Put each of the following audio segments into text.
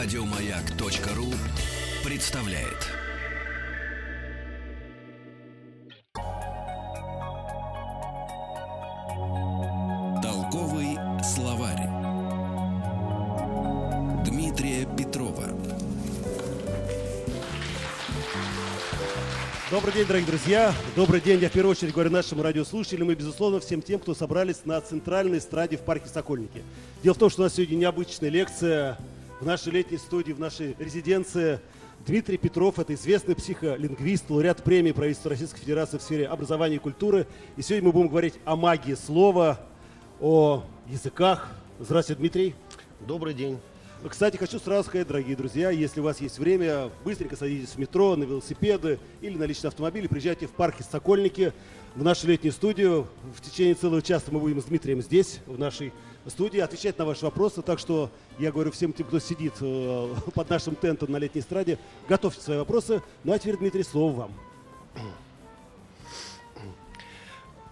Радиомаяк.ру представляет. Толковый словарь. Дмитрия Петрова. Добрый день, дорогие друзья. Добрый день, я в первую очередь говорю нашим радиослушателям и, безусловно, всем тем, кто собрались на центральной эстраде в парке Сокольники. Дело в том, что у нас сегодня необычная лекция в нашей летней студии, в нашей резиденции. Дмитрий Петров – это известный психолингвист, лауреат премии правительства Российской Федерации в сфере образования и культуры. И сегодня мы будем говорить о магии слова, о языках. Здравствуйте, Дмитрий. Добрый день. Кстати, хочу сразу сказать, дорогие друзья, если у вас есть время, быстренько садитесь в метро, на велосипеды или на личный автомобиль, приезжайте в парк Сокольники, в нашу летнюю студию. В течение целого часа мы будем с Дмитрием здесь, в нашей студии, отвечать на ваши вопросы. Так что я говорю всем тем, кто сидит э, под нашим тентом на летней эстраде, готовьте свои вопросы. Ну а теперь, Дмитрий, слово вам.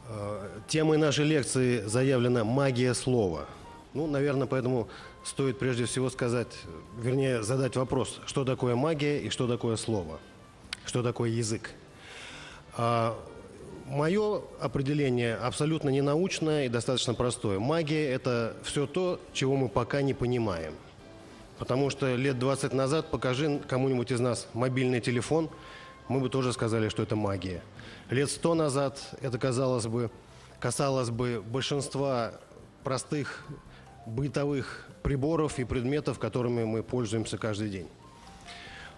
Э, Темой нашей лекции заявлена «Магия слова». Ну, наверное, поэтому стоит прежде всего сказать, вернее, задать вопрос, что такое магия и что такое слово, что такое язык. Мое определение абсолютно ненаучное и достаточно простое. Магия – это все то, чего мы пока не понимаем. Потому что лет 20 назад покажи кому-нибудь из нас мобильный телефон, мы бы тоже сказали, что это магия. Лет 100 назад это казалось бы, касалось бы большинства простых бытовых приборов и предметов, которыми мы пользуемся каждый день.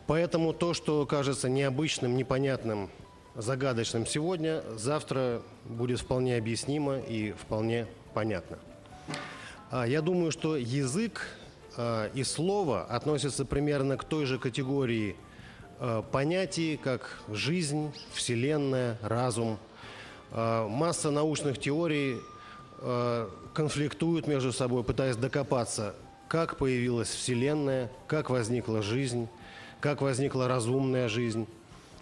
Поэтому то, что кажется необычным, непонятным, загадочным сегодня, завтра будет вполне объяснимо и вполне понятно. А, Я думаю, что язык а, и слово относятся примерно к той же категории а, понятий, как жизнь, вселенная, разум. Масса научных теорий конфликтуют между собой, пытаясь докопаться, как появилась вселенная, как возникла жизнь, как возникла разумная жизнь.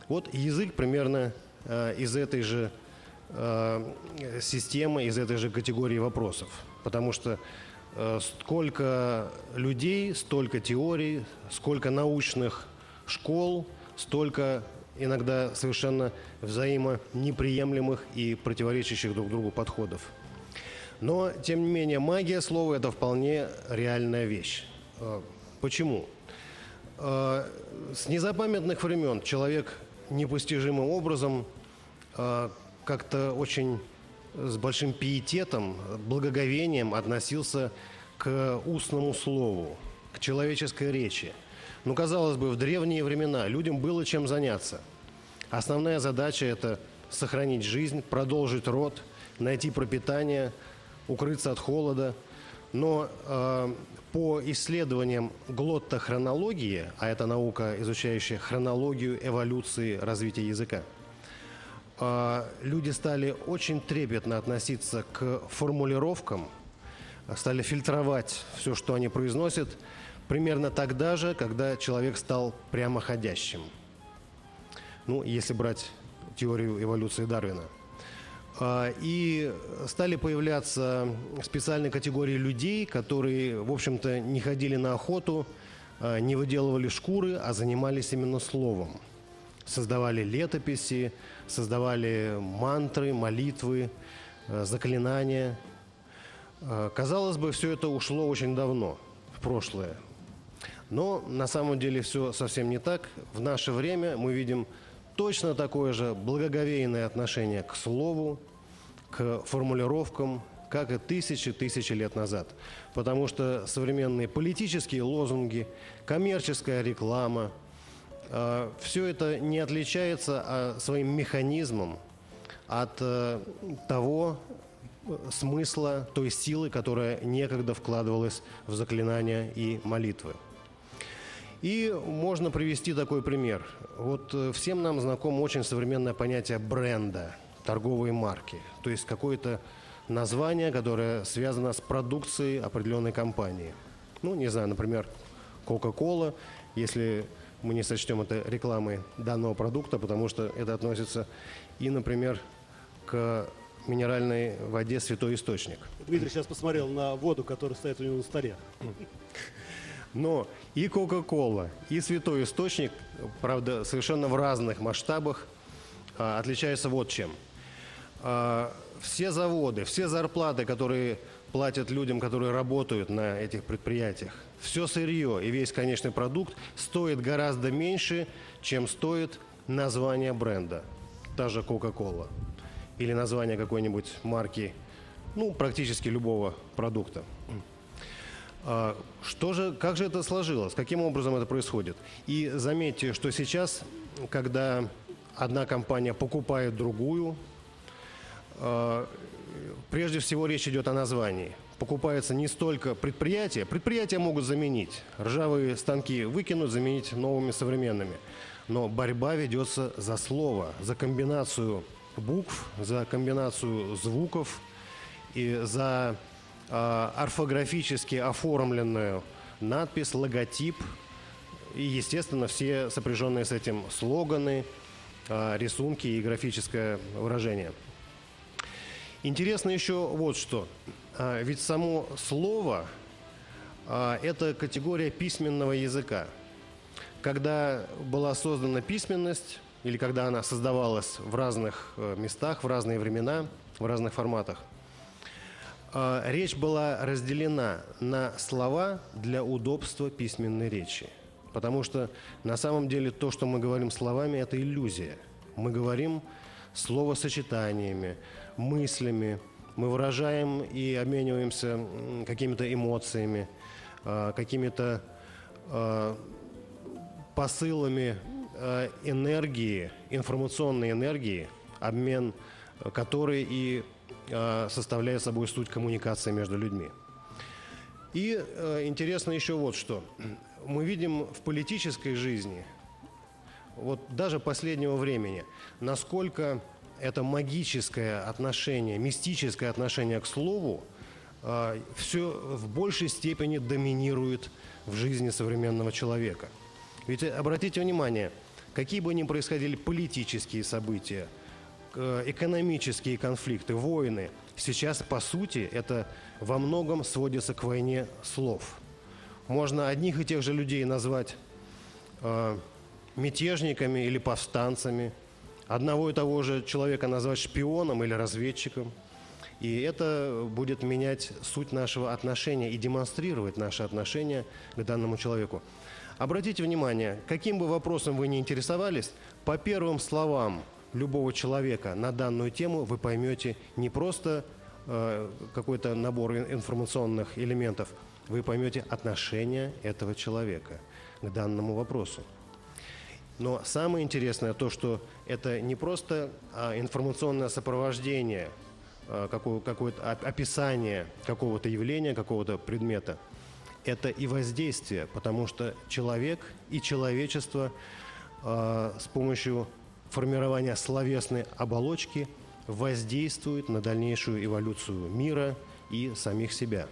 Вот язык примерно э, из этой же э, системы, из этой же категории вопросов. Потому что э, сколько людей, столько теорий, сколько научных школ, столько иногда совершенно взаимонеприемлемых и противоречащих друг другу подходов. Но, тем не менее, магия слова – это вполне реальная вещь. Почему? С незапамятных времен человек непостижимым образом э, как-то очень с большим пиететом, благоговением относился к устному слову, к человеческой речи. Ну, казалось бы, в древние времена людям было чем заняться. Основная задача – это сохранить жизнь, продолжить род, найти пропитание, укрыться от холода. Но э, по исследованиям глоттохронологии, а это наука, изучающая хронологию эволюции развития языка, э, люди стали очень трепетно относиться к формулировкам, стали фильтровать все, что они произносят, примерно тогда же, когда человек стал прямоходящим. Ну, если брать теорию эволюции Дарвина. А, И стали появляться специальные категории людей, которые, в общем-то, не ходили на охоту, а, не выделывали шкуры, а занимались именно словом. Создавали летописи, создавали мантры, молитвы, а, заклинания. Казалось бы, все это ушло очень давно, в прошлое. Но на самом деле все совсем не так. В наше время мы видим точно такое же благоговейное отношение к слову, к формулировкам, как и тысячи-тысячи лет назад. Потому что современные политические лозунги, коммерческая реклама, все это не отличается а, своим механизмом от э, того э, смысла, той силы, которая некогда вкладывалась в заклинания и молитвы. И можно привести такой пример. Вот э, всем нам знакомо очень современное понятие бренда, торговые марки. То есть какое-то название, которое связано с продукцией определенной компании. Ну, не знаю, например, Coca-Cola, если мы не сочтем это рекламой данного продукта, потому что это относится и, например, к минеральной воде «Святой Источник». Дмитрий сейчас посмотрел на воду, которая стоит у него на столе. Но и Кока-Кола, и Святой Источник, правда, совершенно в разных масштабах, а, отличаются вот чем. А, все заводы, все зарплаты, которые платят людям, которые работают на этих предприятиях, все сырье и весь конечный продукт стоит гораздо меньше, чем стоит название бренда. Та же Coca-Cola. Или название какой-нибудь марки, ну, практически любого продукта. А, что же, как же это сложилось? Каким образом это происходит? И заметьте, что сейчас, когда одна компания покупает другую, а, прежде всего речь идет о названии. Покупается не столько предприятие, предприятия могут заменить, ржавые станки выкинуть, заменить новыми современными. Но борьба ведется за слово, за комбинацию букв, за комбинацию звуков и за орфографически оформленную надпись, логотип и, естественно, все сопряженные с этим слоганы, э, рисунки и графическое выражение. Интересно еще вот что. Э, ведь само слово – это категория письменного языка. Когда была создана письменность, или когда она создавалась в разных местах, в разные времена, в разных форматах – речь была разделена на слова для удобства письменной речи. Потому что на самом деле то, что мы говорим словами, это иллюзия. Мы говорим словосочетаниями, мыслями, мы выражаем и обмениваемся какими-то эмоциями, а, какими-то а, посылами энергии, информационной энергии, обмен которой и составляет собой суть коммуникации между людьми. И э, интересно еще вот что. Мы видим в политической жизни, вот даже последнего времени, насколько это магическое отношение, мистическое отношение к слову э, все в большей степени доминирует в жизни современного человека. Ведь обратите внимание, какие бы ни происходили политические события – Э, экономические конфликты, войны, сейчас, по сути, это во многом сводится к войне слов. Можно одних и тех же людей назвать э, мятежниками или повстанцами, одного и того же человека назвать шпионом или разведчиком. И это будет менять суть нашего отношения и демонстрировать наше отношение к данному человеку. Обратите внимание, каким бы вопросом вы ни интересовались, по первым словам – любого человека на данную тему вы поймете не просто э, какой-то набор информационных элементов, вы поймете отношение этого человека к данному вопросу. Но самое интересное то, что это не просто а, информационное сопровождение, а, какое-то описание какого-то явления, какого-то предмета. Это и воздействие, потому что человек и человечество а, с помощью формирование словесной оболочки воздействует на дальнейшую эволюцию мира и самих себя.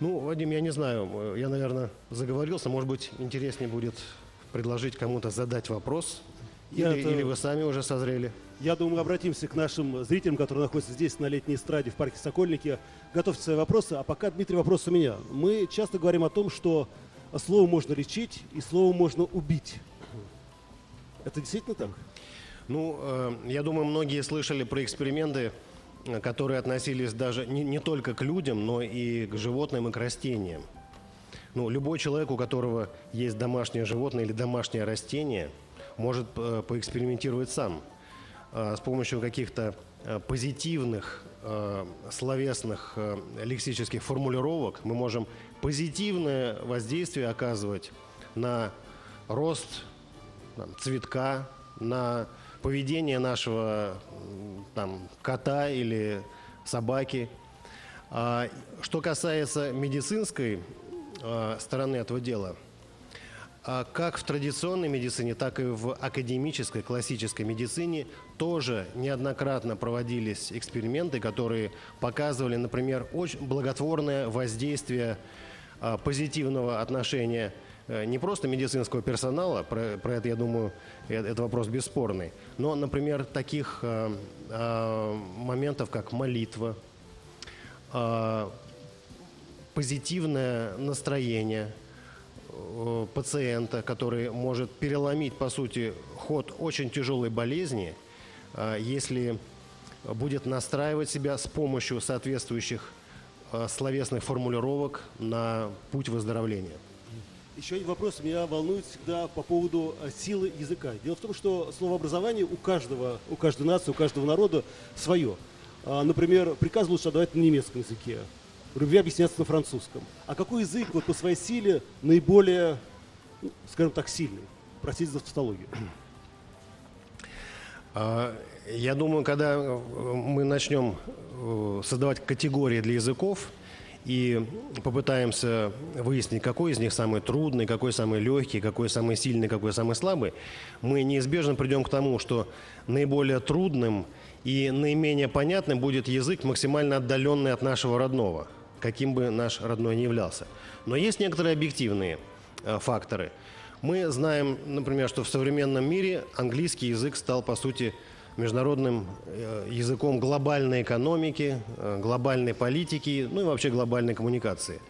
Ну, Вадим, я не знаю, я, наверное, заговорился. Может быть, интереснее будет предложить кому-то задать вопрос. Или, это... или вы сами уже созрели? Я думаю, обратимся к нашим зрителям, которые находятся здесь, на летней эстраде в парке Сокольники. Готовьте свои вопросы. А пока, Дмитрий, вопрос у меня. Мы часто говорим о том, что слово можно лечить и слово можно убить. Это действительно так? Ну, э, я думаю, многие слышали про эксперименты, э, которые относились даже не, не только к людям, но и к животным и к растениям. Ну, любой человек, у которого есть домашнее животное или домашнее растение, может э, поэкспериментировать сам с помощью каких-то позитивных словесных лексических формулировок. Мы можем позитивное воздействие оказывать на рост там, цветка, на поведение нашего там, кота или собаки. А, что касается медицинской а, стороны этого дела, а, как в традиционной медицине, так и в академической, классической медицине тоже неоднократно проводились эксперименты, которые показывали, например, очень благотворное воздействие а, позитивного отношения не просто медицинского персонала, про, про это, я думаю, это, это вопрос бесспорный, но, например, таких э, э, моментов, как молитва, э, позитивное настроение э, пациента, который может переломить, по сути, ход очень тяжелой болезни, э, если будет настраивать себя с помощью соответствующих э, словесных формулировок на путь выздоровления. Еще один вопрос меня волнует всегда по поводу э, силы языка. Дело в том, что словообразование у каждого, у каждой нации, у каждого народа свое. А, Например, приказ лучше отдавать на немецком языке, любви объясняться на французском. А какой язык вот по своей силе наиболее, ну, скажем так, сильный? Простите за тавтологию. А, Я думаю, когда э, мы начнем э, создавать категории для языков и попытаемся выяснить, какой из них самый трудный, какой самый легкий, какой самый сильный, какой самый слабый, мы неизбежно придем к тому, что наиболее трудным и наименее понятным будет язык, максимально отдаленный от нашего родного, каким бы наш родной ни являлся. Но есть некоторые объективные э, факторы. Мы знаем, например, что в современном мире английский язык стал, по сути, международным э, языком глобальной экономики, э, глобальной политики, ну и вообще глобальной коммуникации.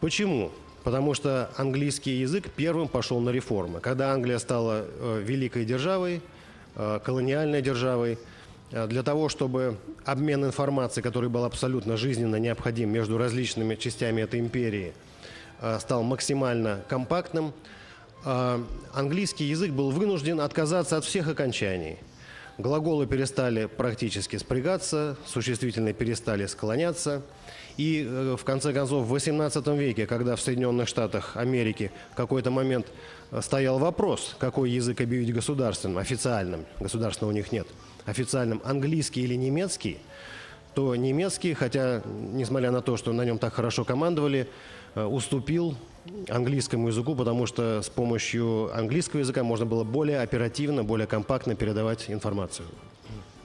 Почему? Потому что английский язык первым пошел на реформы. Когда Англия стала э, великой державой, колониальной державой, для того, чтобы обмен информацией, который был абсолютно жизненно необходим между различными частями этой империи, стал максимально компактным, английский язык был вынужден отказаться от всех окончаний. Глаголы перестали практически спрягаться, существительные перестали склоняться. И э, в конце концов в XVIII веке, когда в Соединенных Штатах Америки в какой-то момент э, стоял вопрос, какой язык объявить государственным, официальным, государственного у них нет, официальным, английский или немецкий, то немецкий, хотя, несмотря на то, что на нем так хорошо командовали, э, уступил английскому языку, потому что с помощью английского языка можно было более оперативно, более компактно передавать информацию.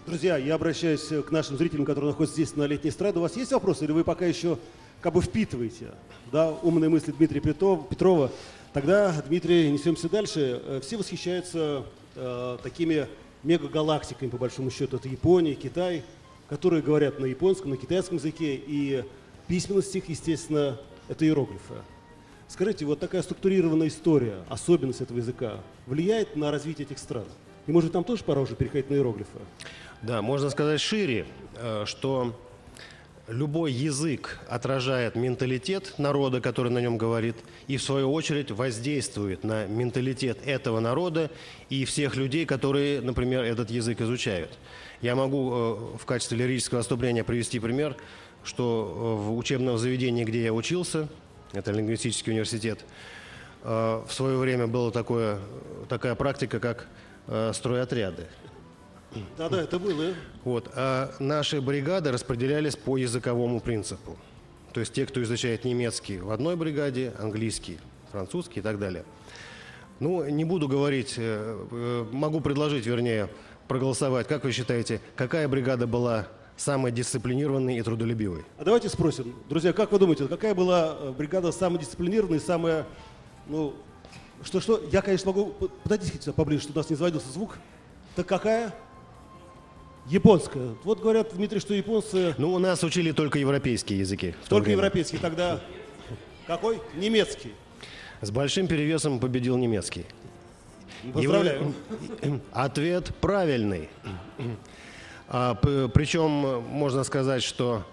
Друзья, я обращаюсь к нашим зрителям, которые находятся здесь на летней эстраде. У вас есть вопросы или вы пока еще как бы впитываете да, умные мысли Дмитрия Петров- Петрова? Тогда, Дмитрий, несемся дальше. Э, Все восхищаются э, такими мегагалактиками, по большому счету. Это Япония, Китай, которые говорят на японском, на китайском языке. И письменность их, естественно, это иероглифы. Скажите, вот такая структурированная история, особенность этого языка, влияет на развитие этих стран? И может нам тоже пора уже переходить на иероглифы? Да, можно сказать шире, э, что любой язык отражает менталитет народа, который на нем говорит, и в свою очередь воздействует на менталитет этого народа и всех людей, которые, например, этот язык изучают. Я могу э, в качестве лирического отступления привести пример, что э, в учебном заведении, где я учился, это лингвистический университет, э, в свое время была такое, такая практика, как стройотряды. Да-да, это было. Вот. А наши бригады распределялись по языковому принципу. То есть те, кто изучает немецкий в одной бригаде, английский, французский и так далее. Ну, не буду говорить, могу предложить, вернее, проголосовать. Как вы считаете, какая бригада была самой дисциплинированной и трудолюбивой? А давайте спросим, друзья, как вы думаете, какая была э, бригада самая дисциплинированная и самая, ну, что-что, я, конечно, могу, п- подойдите сюда поближе, чтобы у нас не заводился звук. Так какая? Японская. Вот говорят, Дмитрий, что японцы Ну, у нас учили только европейские языки. только европейские, тогда какой? Немецкий. С большим перевесом победил немецкий. Поздравляю. Его- Ответ правильный. А, причем можно сказать, что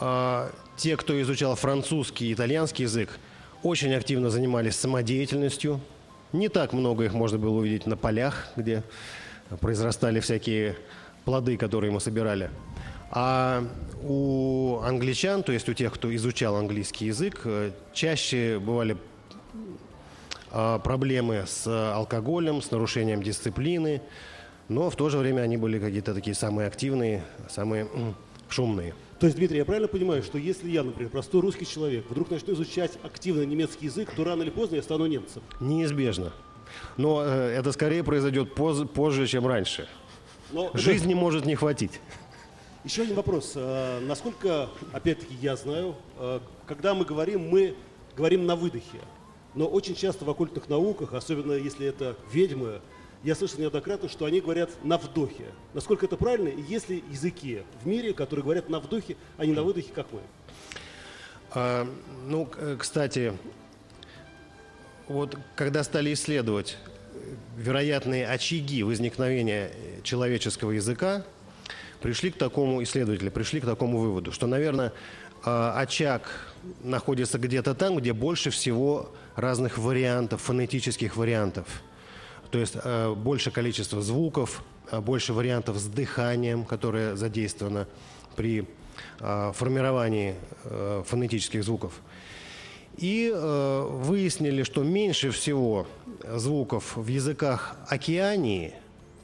а, те, кто изучал французский и итальянский язык, очень активно занимались самодеятельностью. Не так много их можно было увидеть на полях, где произрастали всякие плоды, которые мы собирали. А у англичан, то есть у тех, кто изучал английский язык, э, чаще бывали проблемы с э, алкоголем, с нарушением дисциплины, но в то же время они были какие-то такие самые активные, самые шумные. То есть, Дмитрий, я правильно понимаю, что если я, например, простой русский человек, вдруг начну изучать активно немецкий язык, то рано или поздно я стану немцем? Неизбежно. Но э, это скорее произойдет поз- позже, чем раньше. Но Жизни может не хватить. Еще один вопрос. А, Насколько, опять-таки, я знаю, а, когда мы говорим, мы говорим на выдохе. Но очень часто в оккультных науках, особенно если это ведьмы, я слышал неоднократно, что они говорят на вдохе. Насколько это правильно? И есть ли языки в мире, которые говорят на вдохе, а не на выдохе, как мы? А, ну, кстати, вот когда стали исследовать вероятные очаги возникновения человеческого языка, пришли к такому, исследователи пришли к такому выводу, что, наверное, а, очаг находится где-то там, где больше всего разных вариантов, фонетических вариантов. То есть а, больше количество звуков, а, больше вариантов с дыханием, которое задействовано при формировании фонетических звуков. И э, выяснили, что меньше всего звуков в языках океании,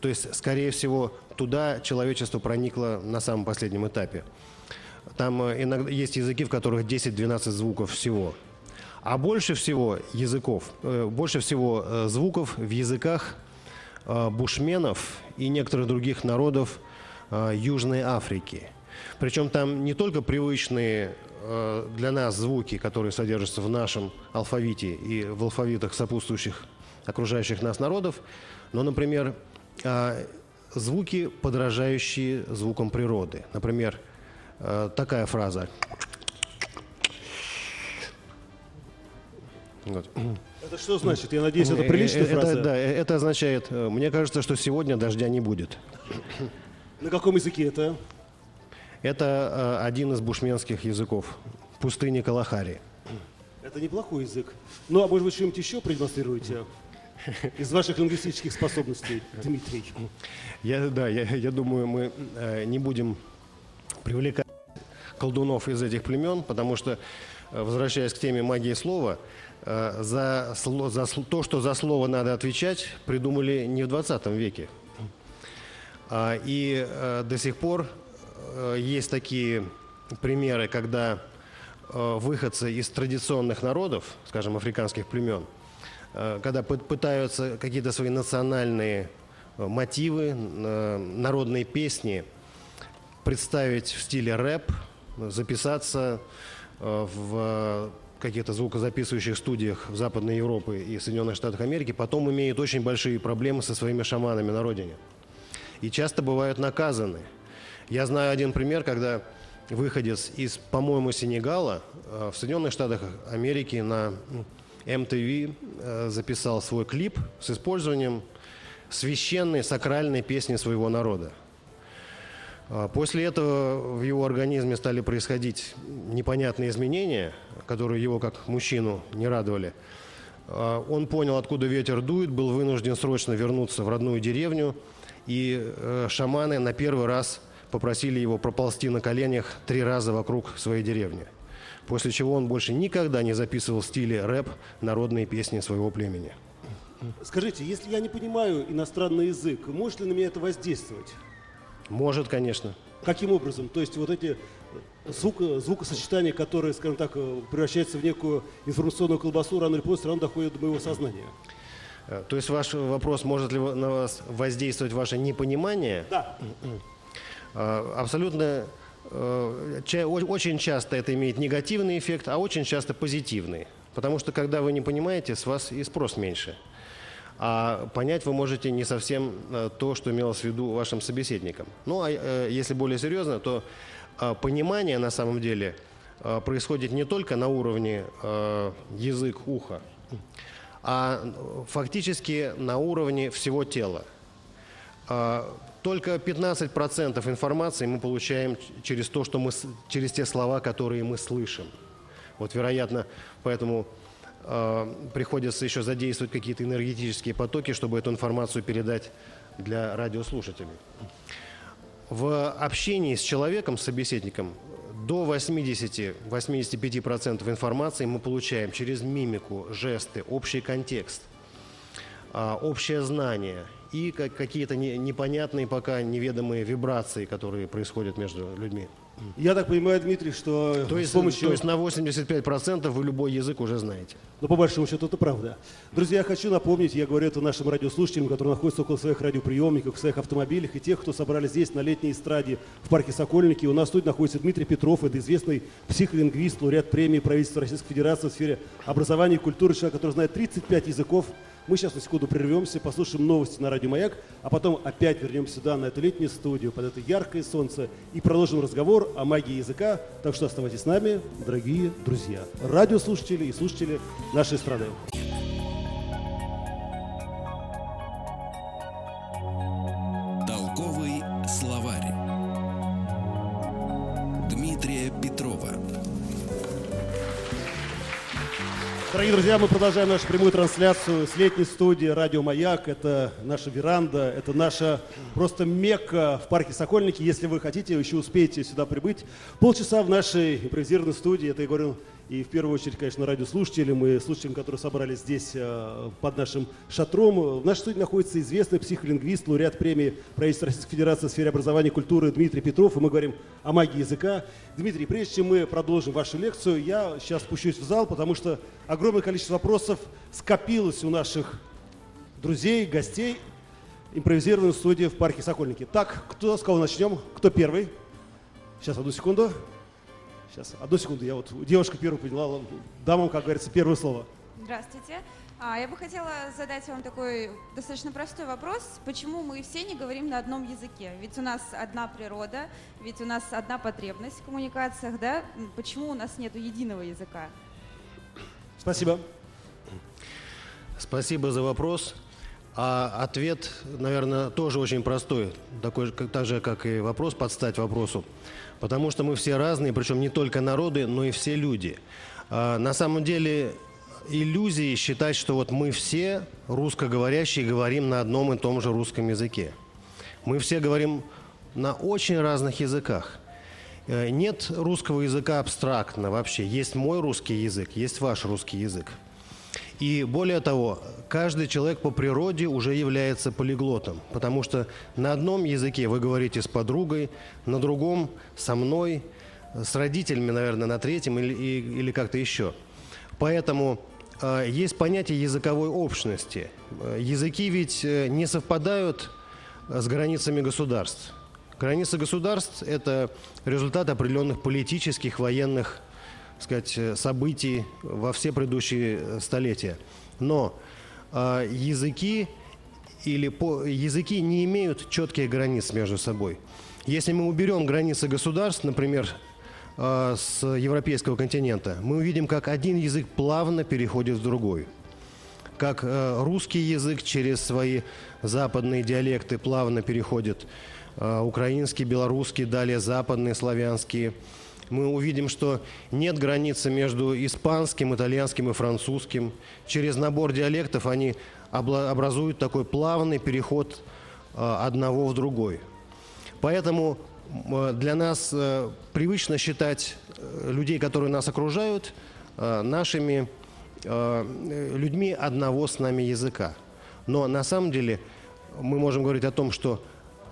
то есть, скорее всего, туда человечество проникло на самом последнем этапе. Там э, иногда есть языки, в которых 10-12 звуков всего. А больше всего языков, э, больше всего э, звуков в языках бушменов и некоторых других народов Южной Африки. Причем там не только привычные для нас звуки, которые содержатся в нашем алфавите и в алфавитах сопутствующих окружающих нас народов, но, например, э, звуки, подражающие звукам природы. Например, такая фраза. Вот. Это что значит? Я надеюсь, это приличная это, фраза? Да, это означает, мне кажется, что сегодня дождя не будет. На каком языке это? Это э, один из бушменских языков пустыни Калахари. Это неплохой язык. Ну, а может быть, что-нибудь еще продемонстрируете? Из ваших лингвистических способностей, Дмитрий. Я, да, я, я думаю, мы э, не будем привлекать колдунов из этих племен, потому что, э, возвращаясь к теме магии слова, э, за, за то, что за слово надо отвечать, придумали не в 20 веке. А, и э, до сих пор есть такие примеры, когда выходцы из традиционных народов, скажем, африканских племен, когда пытаются какие-то свои национальные мотивы, народные песни представить в стиле рэп, записаться в каких-то звукозаписывающих студиях в Западной Европе и Соединенных Штатах Америки, потом имеют очень большие проблемы со своими шаманами на родине. И часто бывают наказаны – я знаю один пример, когда выходец из, по-моему, Сенегала э, в Соединенных Штатах Америки на MTV э, записал свой клип с использованием священной, сакральной песни своего народа. А после этого в его организме стали происходить непонятные изменения, которые его как мужчину не радовали. А он понял, откуда ветер дует, был вынужден срочно вернуться в родную деревню, и э, шаманы на первый раз попросили его проползти на коленях три раза вокруг своей деревни. После чего он больше никогда не записывал в стиле рэп народные песни своего племени. Скажите, если я не понимаю иностранный язык, может ли на меня это воздействовать? Может, конечно. Каким образом? То есть вот эти звук, звукосочетания, которые, скажем так, превращаются в некую информационную колбасу, рано или поздно все равно доходят до моего сознания. Э, то есть ваш вопрос, может ли на вас воздействовать ваше непонимание? Да. Абсолютно э, очень часто это имеет негативный эффект, а очень часто позитивный. Потому что когда вы не понимаете, с вас и спрос меньше. А понять вы можете не совсем э, то, что имелось в виду вашим собеседником. Ну, а э, если более серьезно, то понимание на самом деле происходит не только на уровне язык уха, а фактически на уровне всего тела. Только 15% информации мы получаем через то, что мы, через те слова, которые мы слышим. Вот, вероятно, поэтому э, приходится еще задействовать какие-то энергетические потоки, чтобы эту информацию передать для радиослушателей. В общении с человеком, с собеседником, до 80-85% информации мы получаем через мимику, жесты, общий контекст, э, общее знание – и какие-то непонятные пока неведомые вибрации, которые происходят между людьми. Я так понимаю, Дмитрий, что то есть, с помощью... То есть на 85% вы любой язык уже знаете. Ну, по большому счету, это правда. Друзья, я хочу напомнить, я говорю это нашим радиослушателям, которые находятся около своих радиоприемников, в своих автомобилях, и тех, кто собрались здесь на летней эстраде в парке Сокольники. У нас тут находится Дмитрий Петров, это известный психолингвист, лауреат премии правительства Российской Федерации в сфере образования и культуры, человек, который знает 35 языков, Мы сейчас на секунду прервемся, послушаем новости на радио «Маяк», а потом опять вернемся сюда, на эту летнюю студию, под это яркое солнце, и продолжим разговор о магии языка. Так что оставайтесь с нами, дорогие друзья, радиослушатели и слушатели нашей страны. Друзья, мы продолжаем нашу прямую трансляцию с летней студии «Радио Маяк». Это наша веранда, это наша просто мекка в парке Сокольники. Если вы хотите, еще успеете сюда прибыть. Полчаса в нашей импровизированной студии, это я говорю и в первую очередь, конечно, радиослушателям и слушателям, которые собрались здесь э, под нашим шатром. В нашей студии находится известный психолингвист, лауреат премии правительства Российской Федерации в сфере образования и культуры Дмитрий Петров. И мы говорим о магии языка. Дмитрий, прежде чем мы продолжим вашу лекцию, я сейчас спущусь в зал, потому что огромное количество вопросов скопилось у наших друзей, гостей импровизированной студии в парке Сокольники. Так, кто, с кого начнем? Кто первый? Сейчас, одну секунду. Сейчас, одну секунду, я вот девушка первую поняла, дамам, как говорится, первое слово. Здравствуйте. А, Я бы хотела задать вам такой достаточно простой вопрос. Почему мы все не говорим на одном языке? Ведь у нас одна природа, ведь у нас одна потребность в коммуникациях, да? Почему у нас нет единого языка? Спасибо. Спасибо за вопрос. А ответ, наверное, тоже очень простой, такой как, так же, как и вопрос, подстать вопросу. Потому что мы все разные, причем не только народы, но и все люди. А, на самом деле иллюзии считать, что вот мы все русскоговорящие говорим на одном и том же русском языке. Мы все говорим на очень разных языках. Э, Нет русского языка абстрактно вообще. Есть мой русский язык, есть ваш русский язык. И более того, каждый человек по природе уже является полиглотом, потому что на одном языке вы говорите с подругой, на другом со мной, с родителями, наверное, на третьем или, или как-то еще. Поэтому э, есть понятие языковой общности. Э, Языки ведь э, не совпадают э, с границами государств. Границы государств – это результат определенных политических, военных сказать, э, событий во все предыдущие э, столетия. Но э, языки или по, языки не имеют четких границ между собой. Если мы уберем границы государств, например, э, с европейского континента, мы увидим, как один язык плавно переходит в другой. Как э, русский язык через свои западные диалекты плавно переходит украинский, белорусский, далее западные славянские. Мы увидим, что нет границы между испанским, итальянским и французским. Через набор диалектов они образуют такой плавный переход э, одного в другой. Поэтому м, для нас э, привычно считать э, людей, которые нас окружают, э, нашими э, людьми одного с нами языка. Но на самом деле мы можем говорить о том, что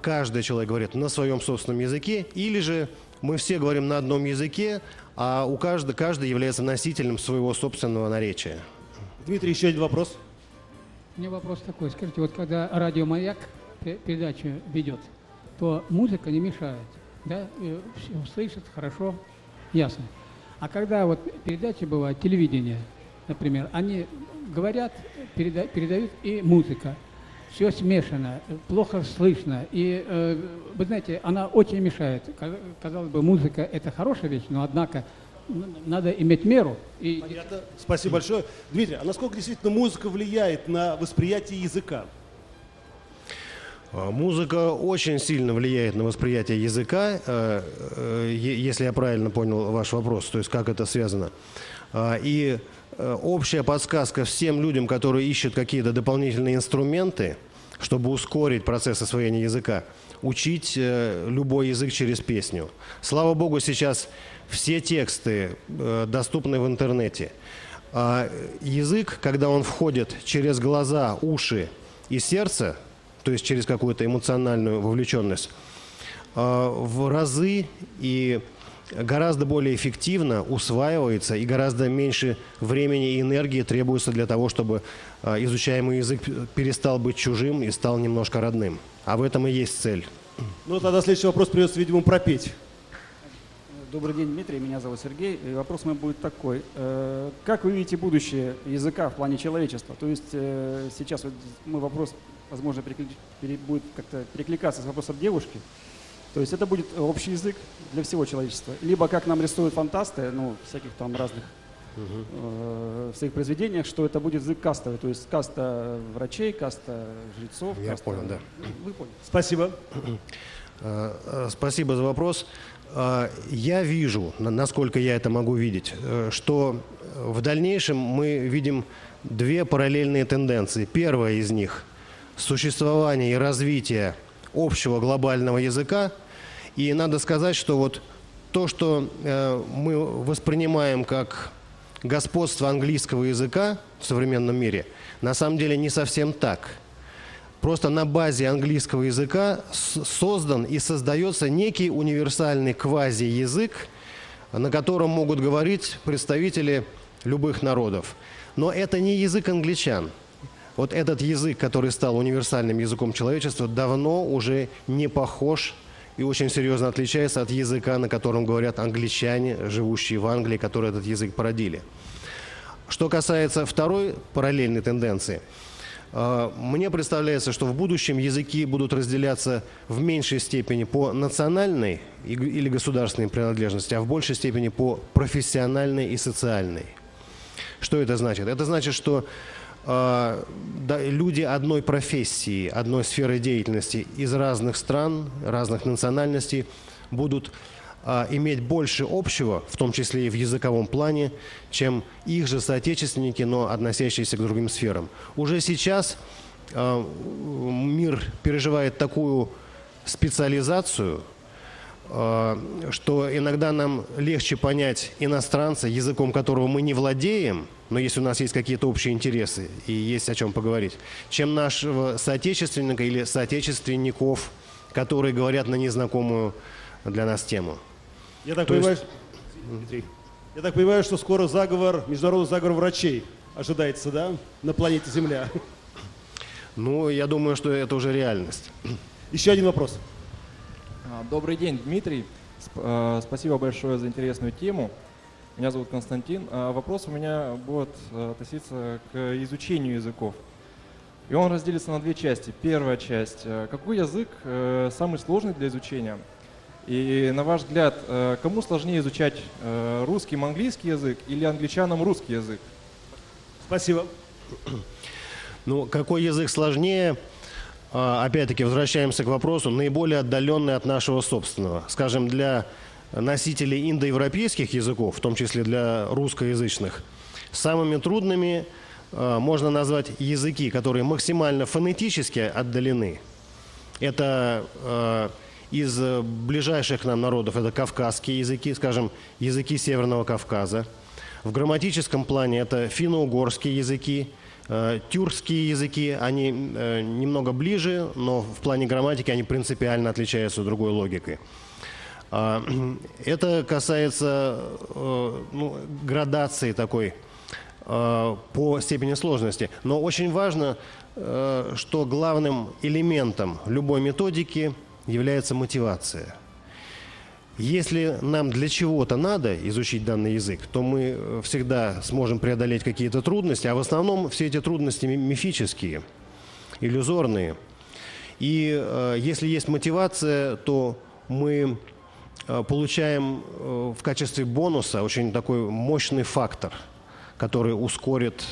каждый человек говорит на своем собственном языке, или же мы все говорим на одном языке, а у каждого, каждый является носителем своего собственного наречия. Дмитрий, еще один вопрос. У меня вопрос такой. Скажите, вот когда радио «Маяк» пе- передачу ведет, то музыка не мешает, да? Все слышат хорошо, ясно. А когда вот передачи бывают, телевидение, например, они говорят, переда- передают и музыка. Все смешано, плохо слышно. И, э, вы знаете, она очень мешает. Каз- Казалось бы, музыка – это хорошая вещь, но, однако, надо иметь меру. И Понятно. Спасибо большое. Дмитрий, а насколько действительно музыка влияет на восприятие языка? А, Музыка очень сильно влияет на восприятие языка, э, э, если я правильно понял ваш вопрос, то есть как это связано. А, И общая подсказка всем людям, которые ищут какие-то дополнительные инструменты, чтобы ускорить процесс освоения языка, учить э, любой язык через песню. Слава богу, сейчас все тексты э, доступны в интернете. А язык, когда он входит через глаза, уши и сердце, то есть через какую-то эмоциональную вовлеченность, в разы и гораздо более эффективно усваивается и гораздо меньше времени и энергии требуется для того, чтобы а, изучаемый язык перестал быть чужим и стал немножко родным. А в этом и есть цель. Ну, тогда следующий вопрос придется, видимо, пропеть. Добрый день, Дмитрий. Меня зовут Сергей. И вопрос мой будет такой. Э, Как вы видите будущее языка в плане человечества? То есть э, сейчас вот мой вопрос, возможно, будет как-то перекликаться с вопросом девушки. То есть это будет общий язык для всего человечества. Либо как нам рисуют фантасты, ну, всяких там разных э, в своих произведениях, что это будет язык кастовый. То есть каста врачей, каста жрецов. Я каста- понял, да. Вы поняли. Спасибо. Э, э, Спасибо за вопрос. Э, Я вижу, на- насколько я это могу видеть, э, что в дальнейшем мы видим две параллельные тенденции. Первая из них – существование и развитие общего глобального языка. И надо сказать, что вот то, что э, мы воспринимаем как господство английского языка в современном мире, на самом деле не совсем так – Просто на базе английского языка создан и создается некий универсальный квази-язык, на котором могут говорить представители любых народов. Но это не язык англичан. Вот этот язык, который стал универсальным языком человечества, давно уже не похож и очень серьезно отличается от языка, на котором говорят англичане, живущие в Англии, которые этот язык породили. Что касается второй параллельной тенденции, э, мне представляется, что в будущем языки будут разделяться в меньшей степени по национальной или государственной принадлежности, а в большей степени по профессиональной и социальной. Что это значит? Это значит, что э, да, люди одной профессии, одной сферы деятельности из разных стран, разных национальностей будут а, иметь больше общего, в том числе и в языковом плане, чем их же соотечественники, но относящиеся к другим сферам. Уже сейчас а, мир переживает такую специализацию, а, что иногда нам легче понять иностранца, языком которого мы не владеем, но если у нас есть какие-то общие интересы и есть о чем поговорить, чем нашего соотечественника или соотечественников, которые говорят на незнакомую для нас тему. Я так То понимаю, есть- я так понимаю, что скоро заговор, международный заговор врачей ожидается, да, на планете Земля. Ну, я думаю, что это уже реальность. Еще один вопрос. А, Добрый день, Дмитрий. Э, Спасибо большое за интересную тему. Меня зовут Константин. А Вопрос у меня будет э, относиться к изучению языков. И он разделится на две части. Первая часть. э, Какой язык самый сложный для изучения? И на ваш взгляд, кому сложнее изучать русским английский язык или англичанам русский язык? Спасибо. Ну, какой язык сложнее? А, Опять-таки, возвращаемся к вопросу, наиболее отдаленный от нашего собственного. Скажем, для носителей индоевропейских языков, в том числе для русскоязычных, самыми трудными а, можно назвать языки, которые максимально фонетически отдалены. Это э, из ближайших нам народов, это кавказские языки, скажем, языки Северного Кавказа. В грамматическом плане это финно-угорские языки, тюркские языки, они э, немного ближе, но в плане грамматики они принципиально отличаются другой логикой. А, Это касается э, ну, градации такой э, по степени сложности. Но очень важно, э, что главным элементом любой методики является мотивация. Если нам для чего-то надо изучить данный язык, то мы э, всегда сможем преодолеть какие-то трудности, а в основном все эти трудности ми- мифические, иллюзорные. И э, если есть мотивация, то мы э, получаем э, в качестве бонуса очень такой мощный фактор, который ускорит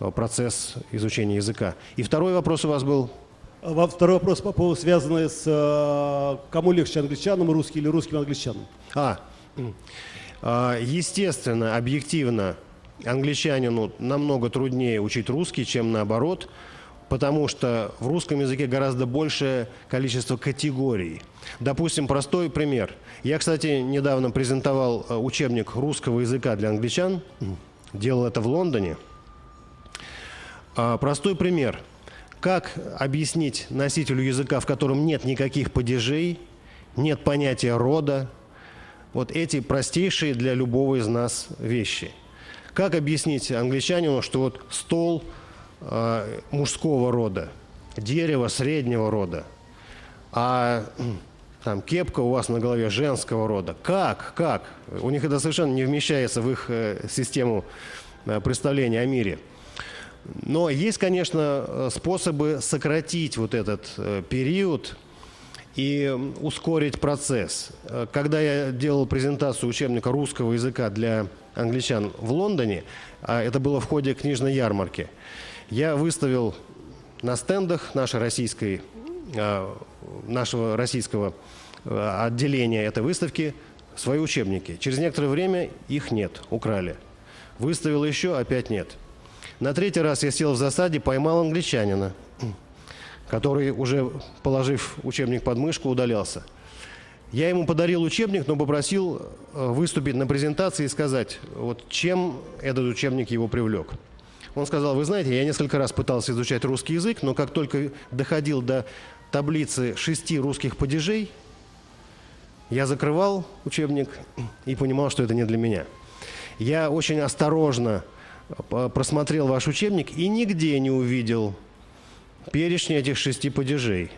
э, процесс изучения языка. И второй вопрос у вас был Второй вопрос по поводу связанный с э, кому легче англичанам русский или русским англичанам. А. А, естественно, объективно, англичанину намного труднее учить русский, чем наоборот, потому что в русском языке гораздо большее количество категорий. Допустим, простой пример. Я, кстати, недавно презентовал э, учебник русского языка для англичан, делал это в Лондоне. А, Простой пример. Как объяснить носителю языка, в котором нет никаких падежей, нет понятия рода, вот эти простейшие для любого из нас вещи. Как объяснить англичанину, что вот стол э, мужского рода, дерево среднего рода, а там кепка у вас на голове женского рода. Как? Как? У них это совершенно не вмещается в их э, систему э, представления о мире. Но есть, конечно, э, способы сократить вот этот э, период и ускорить процесс. Э, когда я делал презентацию учебника русского языка для англичан в Лондоне, а это было в ходе книжной ярмарки, я выставил на стендах нашей российской, нашего российского отделения этой выставки свои учебники. Через некоторое время их нет, украли. Выставил еще, опять нет. На третий раз я сел в засаде, поймал англичанина, который уже, положив учебник под мышку, удалялся. Я ему подарил учебник, но попросил э, выступить на презентации и сказать, вот чем этот учебник его привлек. Он сказал, вы знаете, я несколько раз пытался изучать русский язык, но как только доходил до таблицы шести русских падежей, я закрывал учебник и понимал, что это не для меня. Я очень осторожно просмотрел ваш учебник и нигде не увидел перечня этих шести падежей.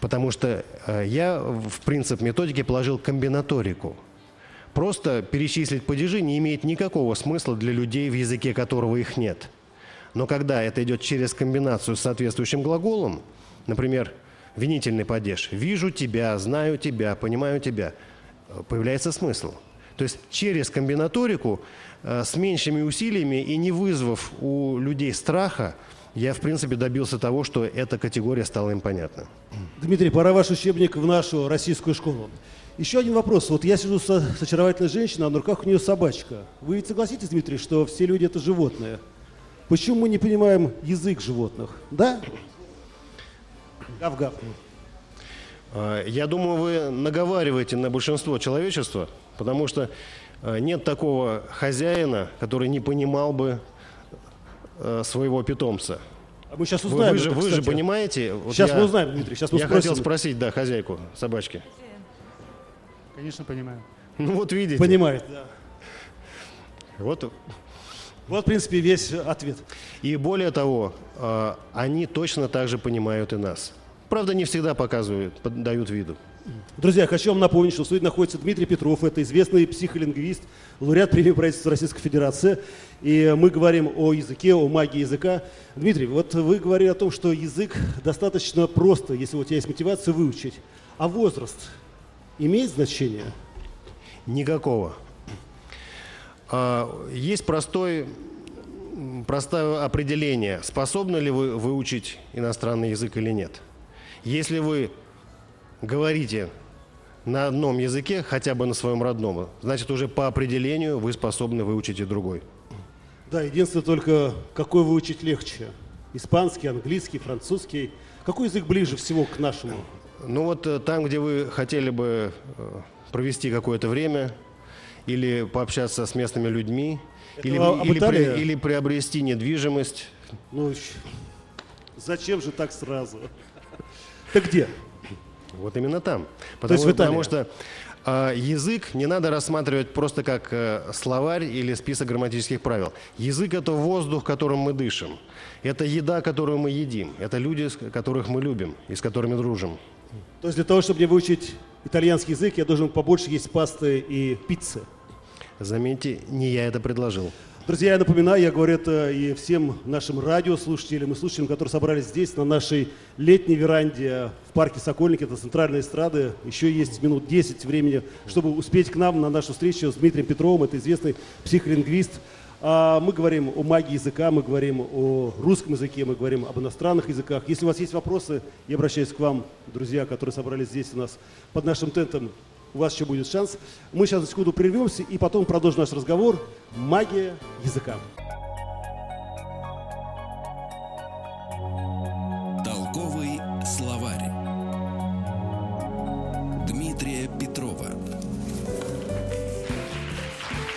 Потому что э, я в принцип методики положил комбинаторику. Просто перечислить падежи не имеет никакого смысла для людей, в языке которого их нет. Но когда это идет через комбинацию с соответствующим глаголом, например, винительный падеж «вижу тебя», «знаю тебя», «понимаю тебя», э, появляется смысл. То есть через комбинаторику с меньшими усилиями и не вызвав у людей страха, я, в принципе, добился того, что эта категория стала им понятна. Дмитрий, пора ваш учебник в нашу российскую школу. Еще один вопрос. Вот я сижу с, с очаровательной женщиной, а на руках у нее собачка. Вы ведь согласитесь, Дмитрий, что все люди это животные? Почему мы не понимаем язык животных? Да? Гав-гав. Э, я думаю, вы наговариваете на большинство человечества, потому что Э, нет такого хозяина, который не понимал бы э, своего питомца. А мы сейчас узнаем. Вы, вы, же, вы же понимаете. Вот сейчас я, мы узнаем, Дмитрий. Сейчас мы я спросим. хотел спросить, да, хозяйку собачки. Конечно, понимаю. Ну вот видите. Понимает, да. Вот. Вот, в принципе, весь ответ. И более того, э, они точно так же понимают и нас. Правда, не всегда показывают, дают виду. Друзья, хочу вам напомнить, что в студии находится Дмитрий Петров, это известный психолингвист, лауреат премии правительства Российской Федерации. И мы говорим о языке, о магии языка. Дмитрий, вот вы говорили о том, что язык достаточно просто, если у тебя есть мотивация, выучить. А возраст имеет значение? Никакого. А, есть простой, простое определение, способны ли вы выучить иностранный язык или нет. Если вы говорите на одном языке, хотя бы на своем родном, значит уже по определению вы способны выучить и другой. Да, единственное только, какой выучить легче? Испанский, английский, французский? Какой язык ближе всего к нашему? Ну вот э, там, где вы хотели бы э, провести какое-то время или пообщаться с местными людьми, или, или, при, или приобрести недвижимость. Ну, зачем же так сразу? Так где? Вот именно там. Потому, То есть потому что э, язык не надо рассматривать просто как э, словарь или список грамматических правил. Язык это воздух, которым мы дышим. Это еда, которую мы едим. Это люди, которых мы любим и с которыми дружим. То есть для того, чтобы мне выучить итальянский язык, я должен побольше есть пасты и пиццы. Заметьте, не я это предложил. Друзья, я напоминаю, я говорю это и всем нашим радиослушателям и слушателям, которые собрались здесь, на нашей летней веранде в парке Сокольники, это центральная эстрада. Еще есть минут 10 времени, чтобы успеть к нам на нашу встречу с Дмитрием Петровым, это известный психолингвист. А мы говорим о магии языка, мы говорим о русском языке, мы говорим об иностранных языках. Если у вас есть вопросы, я обращаюсь к вам, друзья, которые собрались здесь у нас под нашим тентом у вас еще будет шанс. Мы сейчас на секунду прервемся и потом продолжим наш разговор. Магия языка.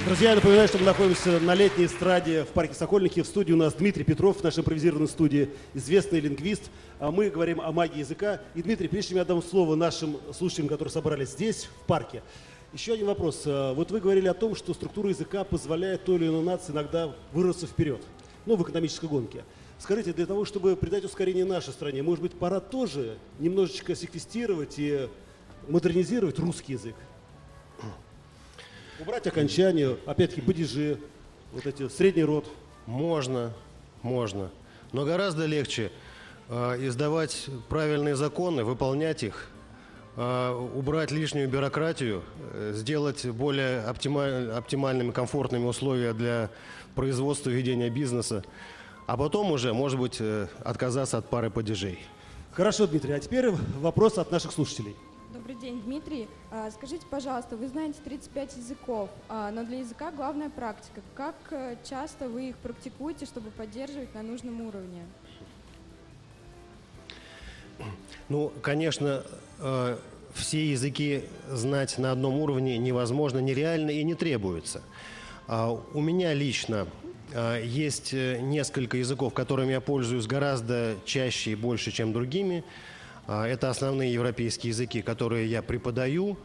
Друзья, я напоминаю, что мы находимся на летней эстраде в парке Сокольники. В студии у нас Дмитрий Петров, в нашей импровизированной студии, известный лингвист. А мы говорим о магии языка. И, Дмитрий, прежде чем я дам слово нашим слушателям, которые собрались здесь, в парке, еще один вопрос. А, вот вы говорили о том, что структура языка позволяет той или иной нации иногда вырваться вперед, ну, в экономической гонке. Скажите, для того, чтобы придать ускорение нашей стране, может быть, пора тоже немножечко секвестировать и модернизировать русский язык? Убрать окончание, опять-таки, падежи, вот эти, средний род. Можно, можно. Но гораздо легче э, издавать правильные законы, выполнять их, э, убрать лишнюю бюрократию, э, сделать более оптималь, оптимальными, комфортными условия для производства и ведения бизнеса, а потом уже, может быть, э, отказаться от пары падежей. Хорошо, Дмитрий, а теперь вопрос от наших слушателей. Добрый день, Дмитрий. А, Скажите, пожалуйста, вы знаете 35 языков, а, но для языка главная практика. Как э, часто вы их практикуете, чтобы поддерживать на нужном уровне? Ну, конечно, э, все языки знать на одном уровне невозможно, нереально и не требуется. А У меня лично э, есть несколько языков, которыми я пользуюсь гораздо чаще и больше, чем другими. А, Это основные европейские языки, которые я преподаю,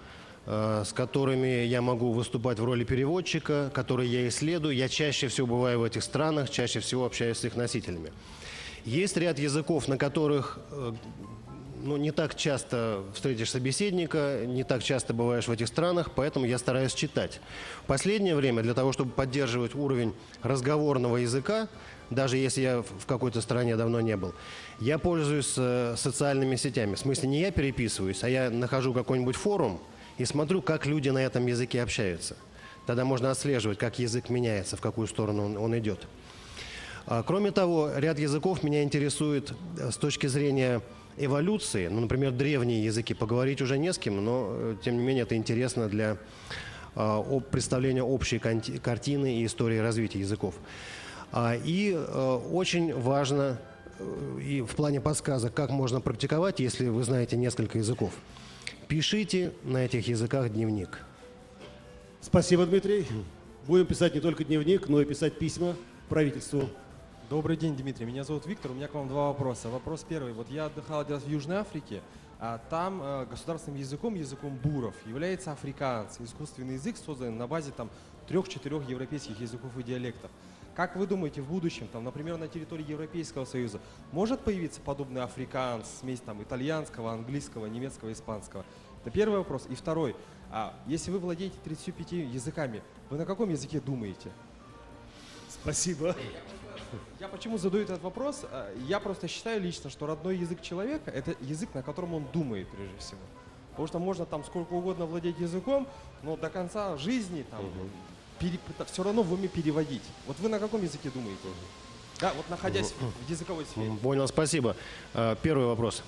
э, с которыми я могу выступать в роли переводчика, которые я исследую. Я чаще всего бываю в этих странах, чаще всего общаюсь с их носителями. Есть ряд языков, на которых э, ну, не так часто встретишь собеседника, не так часто бываешь в этих странах, поэтому я стараюсь читать. В последнее время для того, чтобы поддерживать уровень разговорного языка, даже если я в какой-то стране давно не был, я пользуюсь э, социальными сетями. В смысле, не я переписываюсь, а я нахожу какой-нибудь форум и смотрю, как люди на этом языке общаются. Тогда можно отслеживать, как язык меняется, в какую сторону он, он идет. А, Кроме того, ряд языков меня интересует э, с точки зрения эволюции. Ну, например, древние языки. Поговорить уже не с кем, но, э, тем не менее, это интересно для об- представления общей картины и истории развития языков. А, И э, очень важно э, и в плане подсказок, как можно практиковать, если вы знаете несколько языков. Пишите на этих языках дневник. Спасибо, Дмитрий. Будем писать не только дневник, но и писать письма правительству. Добрый день, Дмитрий. Меня зовут Виктор. У меня к вам два вопроса. Вопрос первый. Вот я отдыхал один раз в Южной Африке, а там э, государственным языком, языком буров, является африканс. Искусственный язык создан на базе там трех-четырех европейских языков и диалектов. Как вы думаете, в будущем, там, например, на территории Европейского Союза, может появиться подобный африканс, смесь там, итальянского, английского, немецкого, испанского? Это первый вопрос. И второй. А если вы владеете 35 языками, вы на каком языке думаете? Спасибо. Я почему задаю этот вопрос? Э, Я просто считаю лично, что родной язык человека – это язык, на котором он думает прежде всего. Потому что можно там сколько угодно владеть языком, но до конца жизни там все равно в уме переводить. Вот вы на каком языке думаете? Да, вот находясь в языковой сфере. Понял, спасибо. А, Первый вопрос.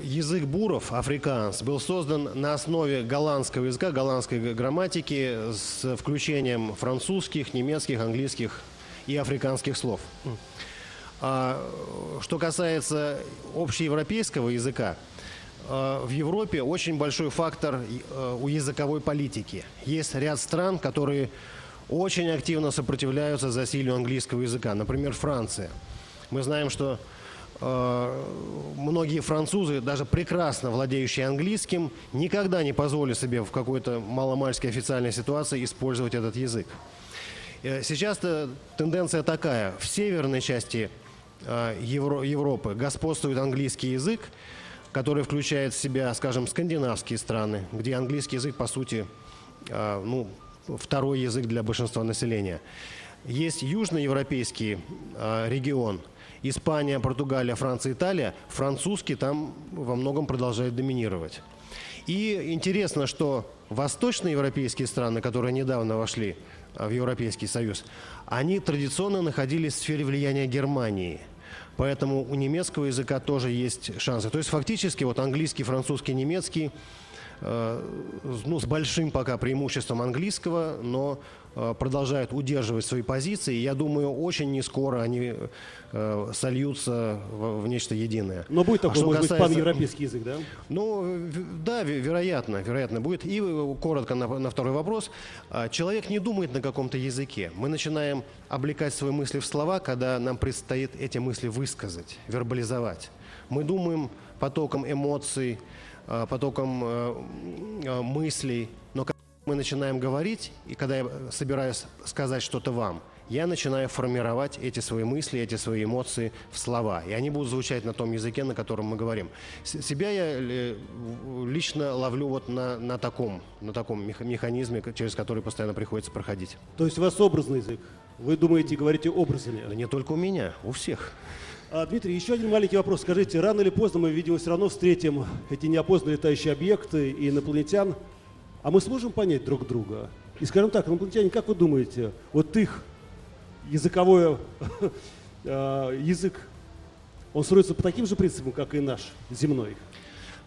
А, Язык буров, африканс, был создан на основе голландского языка, голландской грамматики с включением французских, немецких, английских и африканских слов. А, Что касается общеевропейского языка, э, в Европе очень большой фактор э, у языковой политики. Есть ряд стран, которые очень активно сопротивляются засилию английского языка. Например, Франция. Мы знаем, что многие французы, даже прекрасно владеющие английским, никогда не позволят себе в какой-то маломальской официальной ситуации использовать этот язык. Э, Сейчас-то тенденция такая. В северной части э, Евро- Европы господствует английский язык, который включает в себя, скажем, скандинавские страны, где английский язык, по сути, э, ну, второй язык для большинства населения. Есть южноевропейский э, регион, Испания, Португалия, Франция, Италия. Французский там во многом продолжает доминировать. И интересно, что восточноевропейские страны, которые недавно вошли а, в Европейский Союз, они традиционно находились в сфере влияния Германии. Поэтому у немецкого языка тоже есть шансы. То есть фактически вот английский, французский, немецкий ну, с большим пока преимуществом английского, но э, продолжают удерживать свои позиции. Я думаю, очень не скоро они э, сольются в, в нечто единое. Но будет А такой, что может быть, касается- паневропейский язык, да? ну, да, ве- вероятно, вероятно будет. И э, коротко на, на второй вопрос. А, Человек не думает на каком-то языке. Мы начинаем облекать свои мысли в слова, когда нам предстоит эти мысли высказать, вербализовать. Мы думаем потоком эмоций, а, потоком э, э, мыслей, но когда мы начинаем говорить, и когда я собираюсь сказать что-то вам, я начинаю формировать эти свои мысли, эти свои эмоции в слова. И они будут звучать на том языке, на котором мы говорим. Себя я э, лично ловлю вот на, на таком, на таком механизме, через который постоянно приходится проходить. То есть у вас образный язык? Вы думаете, говорите образами? Да не только у меня, у всех. А, Дмитрий, еще один маленький вопрос. Скажите, рано или поздно мы, видимо, все равно встретим эти неопознанные летающие объекты и инопланетян. А мы сможем понять друг друга? И скажем так, инопланетяне, как вы думаете, вот их языковой а, язык, он строится по таким же принципам, как и наш, земной?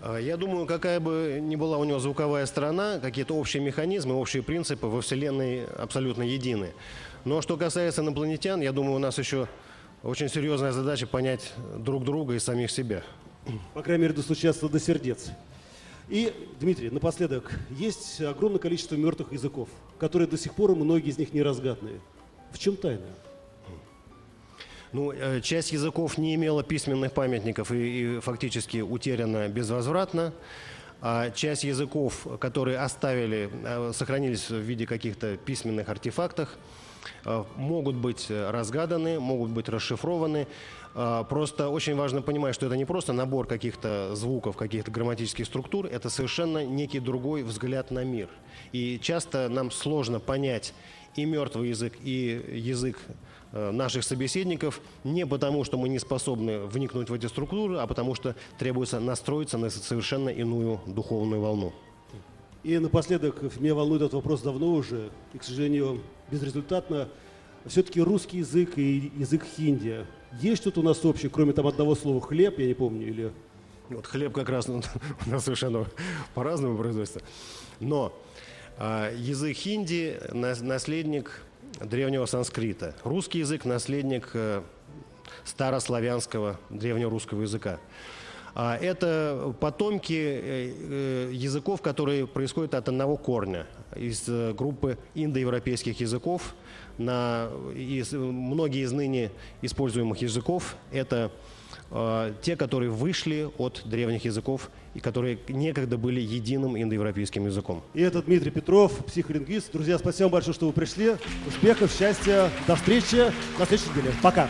А, я думаю, какая бы ни была у него звуковая сторона, какие-то общие механизмы, общие принципы во Вселенной абсолютно едины. Но что касается инопланетян, я думаю, у нас еще очень серьезная задача понять друг друга и самих себя. По крайней мере, достучаться до сердец. И, Дмитрий, напоследок, есть огромное количество мертвых языков, которые до сих пор, многие из них не разгаданы. В чем тайна? Ну, э, часть языков не имела письменных памятников и, и фактически утеряна безвозвратно. А часть языков, которые оставили, э, сохранились в виде каких-то письменных артефактов, могут быть э, разгаданы, могут быть расшифрованы. Э, просто очень важно понимать, что это не просто набор каких-то звуков, каких-то грамматических структур, это совершенно некий другой взгляд на мир. И часто нам сложно понять и мертвый язык, и язык наших собеседников не потому, что мы не способны вникнуть в эти структуры, а потому что требуется настроиться на совершенно иную духовную волну. И напоследок, меня волнует этот вопрос давно уже, и, к сожалению, безрезультатно. Все-таки русский язык и язык хинди. Есть что-то у нас общее, кроме там одного слова «хлеб», я не помню, или... Вот хлеб как раз ну, у нас совершенно по-разному производится. Но э, язык хинди – наследник древнего санскрита. Русский язык – наследник э, старославянского древнерусского языка. А это потомки э, э, языков, которые происходят от одного корня, из э, группы индоевропейских языков. На, из, многие из ныне используемых языков – это те, которые вышли от древних языков и которые некогда были единым индоевропейским языком. И это Дмитрий Петров, психолингвист. Друзья, спасибо вам большое, что вы пришли. Успехов, счастья, до встречи на следующей неделе. Пока.